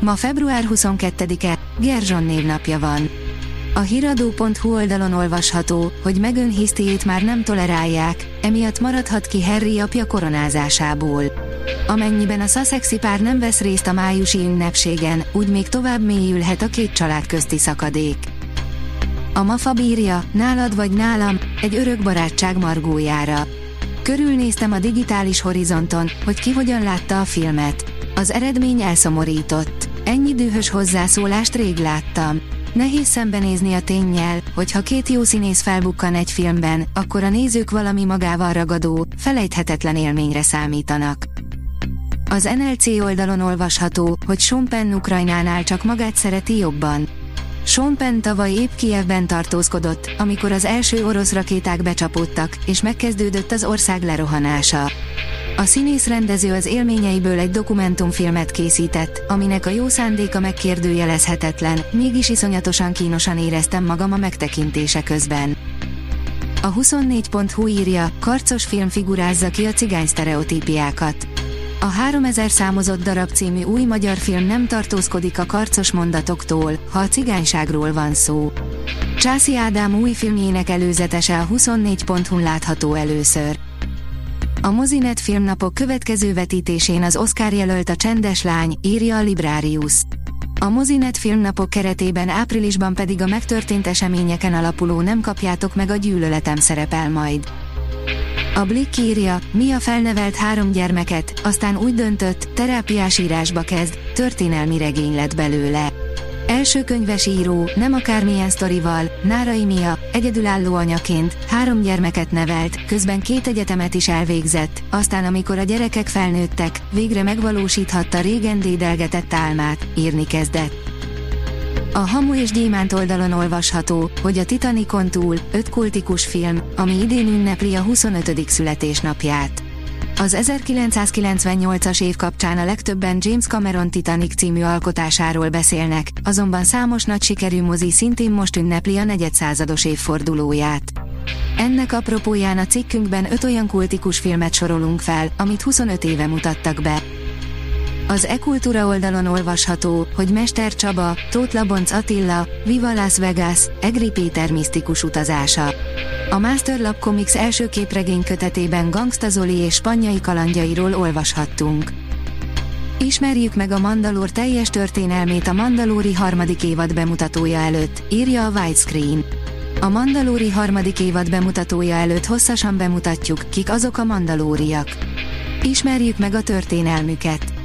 Ma február 22-e, Gerzson névnapja van. A hiradó.hu oldalon olvasható, hogy Megön hisztiét már nem tolerálják, emiatt maradhat ki Harry apja koronázásából. Amennyiben a Sussexi pár nem vesz részt a májusi ünnepségen, úgy még tovább mélyülhet a két család közti szakadék. A Mafa bírja, nálad vagy nálam, egy örök barátság margójára. Körülnéztem a digitális horizonton, hogy ki hogyan látta a filmet. Az eredmény elszomorított. Ennyi dühös hozzászólást rég láttam. Nehéz szembenézni a tényjel, hogy ha két jó színész felbukkan egy filmben, akkor a nézők valami magával ragadó, felejthetetlen élményre számítanak. Az NLC oldalon olvasható, hogy Sean Penn Ukrajnánál csak magát szereti jobban. Sean Penn tavaly épp Kievben tartózkodott, amikor az első orosz rakéták becsapódtak, és megkezdődött az ország lerohanása. A színész rendező az élményeiből egy dokumentumfilmet készített, aminek a jó szándéka megkérdőjelezhetetlen, mégis iszonyatosan kínosan éreztem magam a megtekintése közben. A 24.hu írja, karcos film figurázza ki a cigány sztereotípiákat. A 3000 számozott darab című új magyar film nem tartózkodik a karcos mondatoktól, ha a cigányságról van szó. Császi Ádám új filmjének előzetese a 24.hu látható először. A Mozinet filmnapok következő vetítésén az Oscar jelölt a Csendes lány, írja a Librarius. A Mozinet filmnapok keretében áprilisban pedig a megtörtént eseményeken alapuló Nem kapjátok meg a gyűlöletem szerepel majd. A Blick írja, Mia felnevelt három gyermeket, aztán úgy döntött, terápiás írásba kezd, történelmi regény lett belőle. Első könyves író, nem akármilyen sztorival, Nárai Mia, egyedülálló anyaként, három gyermeket nevelt, közben két egyetemet is elvégzett, aztán amikor a gyerekek felnőttek, végre megvalósíthatta régen dédelgetett álmát, írni kezdett. A Hamu és Gyémánt oldalon olvasható, hogy a Titanicon túl, öt kultikus film, ami idén ünnepli a 25. születésnapját. Az 1998-as év kapcsán a legtöbben James Cameron Titanic című alkotásáról beszélnek, azonban számos nagy sikerű mozi szintén most ünnepli a negyedszázados évfordulóját. Ennek apropóján a cikkünkben öt olyan kultikus filmet sorolunk fel, amit 25 éve mutattak be. Az e-kultúra oldalon olvasható, hogy Mester Csaba, Tóth Labonc Attila, Viva Las Vegas, Egri Péter misztikus utazása. A Master Lab Comics első képregény kötetében Gangsta Zoli és Spanyai kalandjairól olvashattunk. Ismerjük meg a Mandalor teljes történelmét a Mandalori harmadik évad bemutatója előtt, írja a Widescreen. A Mandalori harmadik évad bemutatója előtt hosszasan bemutatjuk, kik azok a mandalóriak. Ismerjük meg a történelmüket.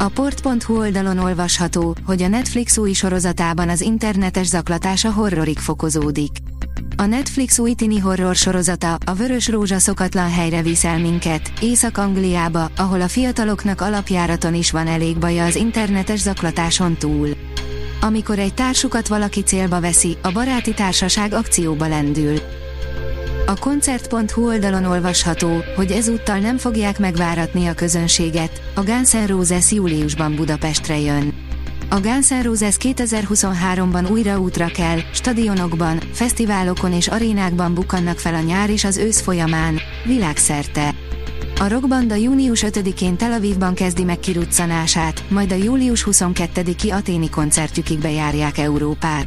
A port.hu oldalon olvasható, hogy a Netflix új sorozatában az internetes zaklatás a horrorig fokozódik. A Netflix új tini horror sorozata, a Vörös Rózsa szokatlan helyre viszel minket, Észak-Angliába, ahol a fiataloknak alapjáraton is van elég baja az internetes zaklatáson túl. Amikor egy társukat valaki célba veszi, a baráti társaság akcióba lendül. A koncert.hu oldalon olvasható, hogy ezúttal nem fogják megváratni a közönséget, a Guns N' Roses júliusban Budapestre jön. A Guns N' Roses 2023-ban újra útra kell, stadionokban, fesztiválokon és arénákban bukannak fel a nyár és az ősz folyamán, világszerte. A rockbanda június 5-én Tel Avivban kezdi meg kiruccanását, majd a július 22-i aténi koncertjükig bejárják Európát.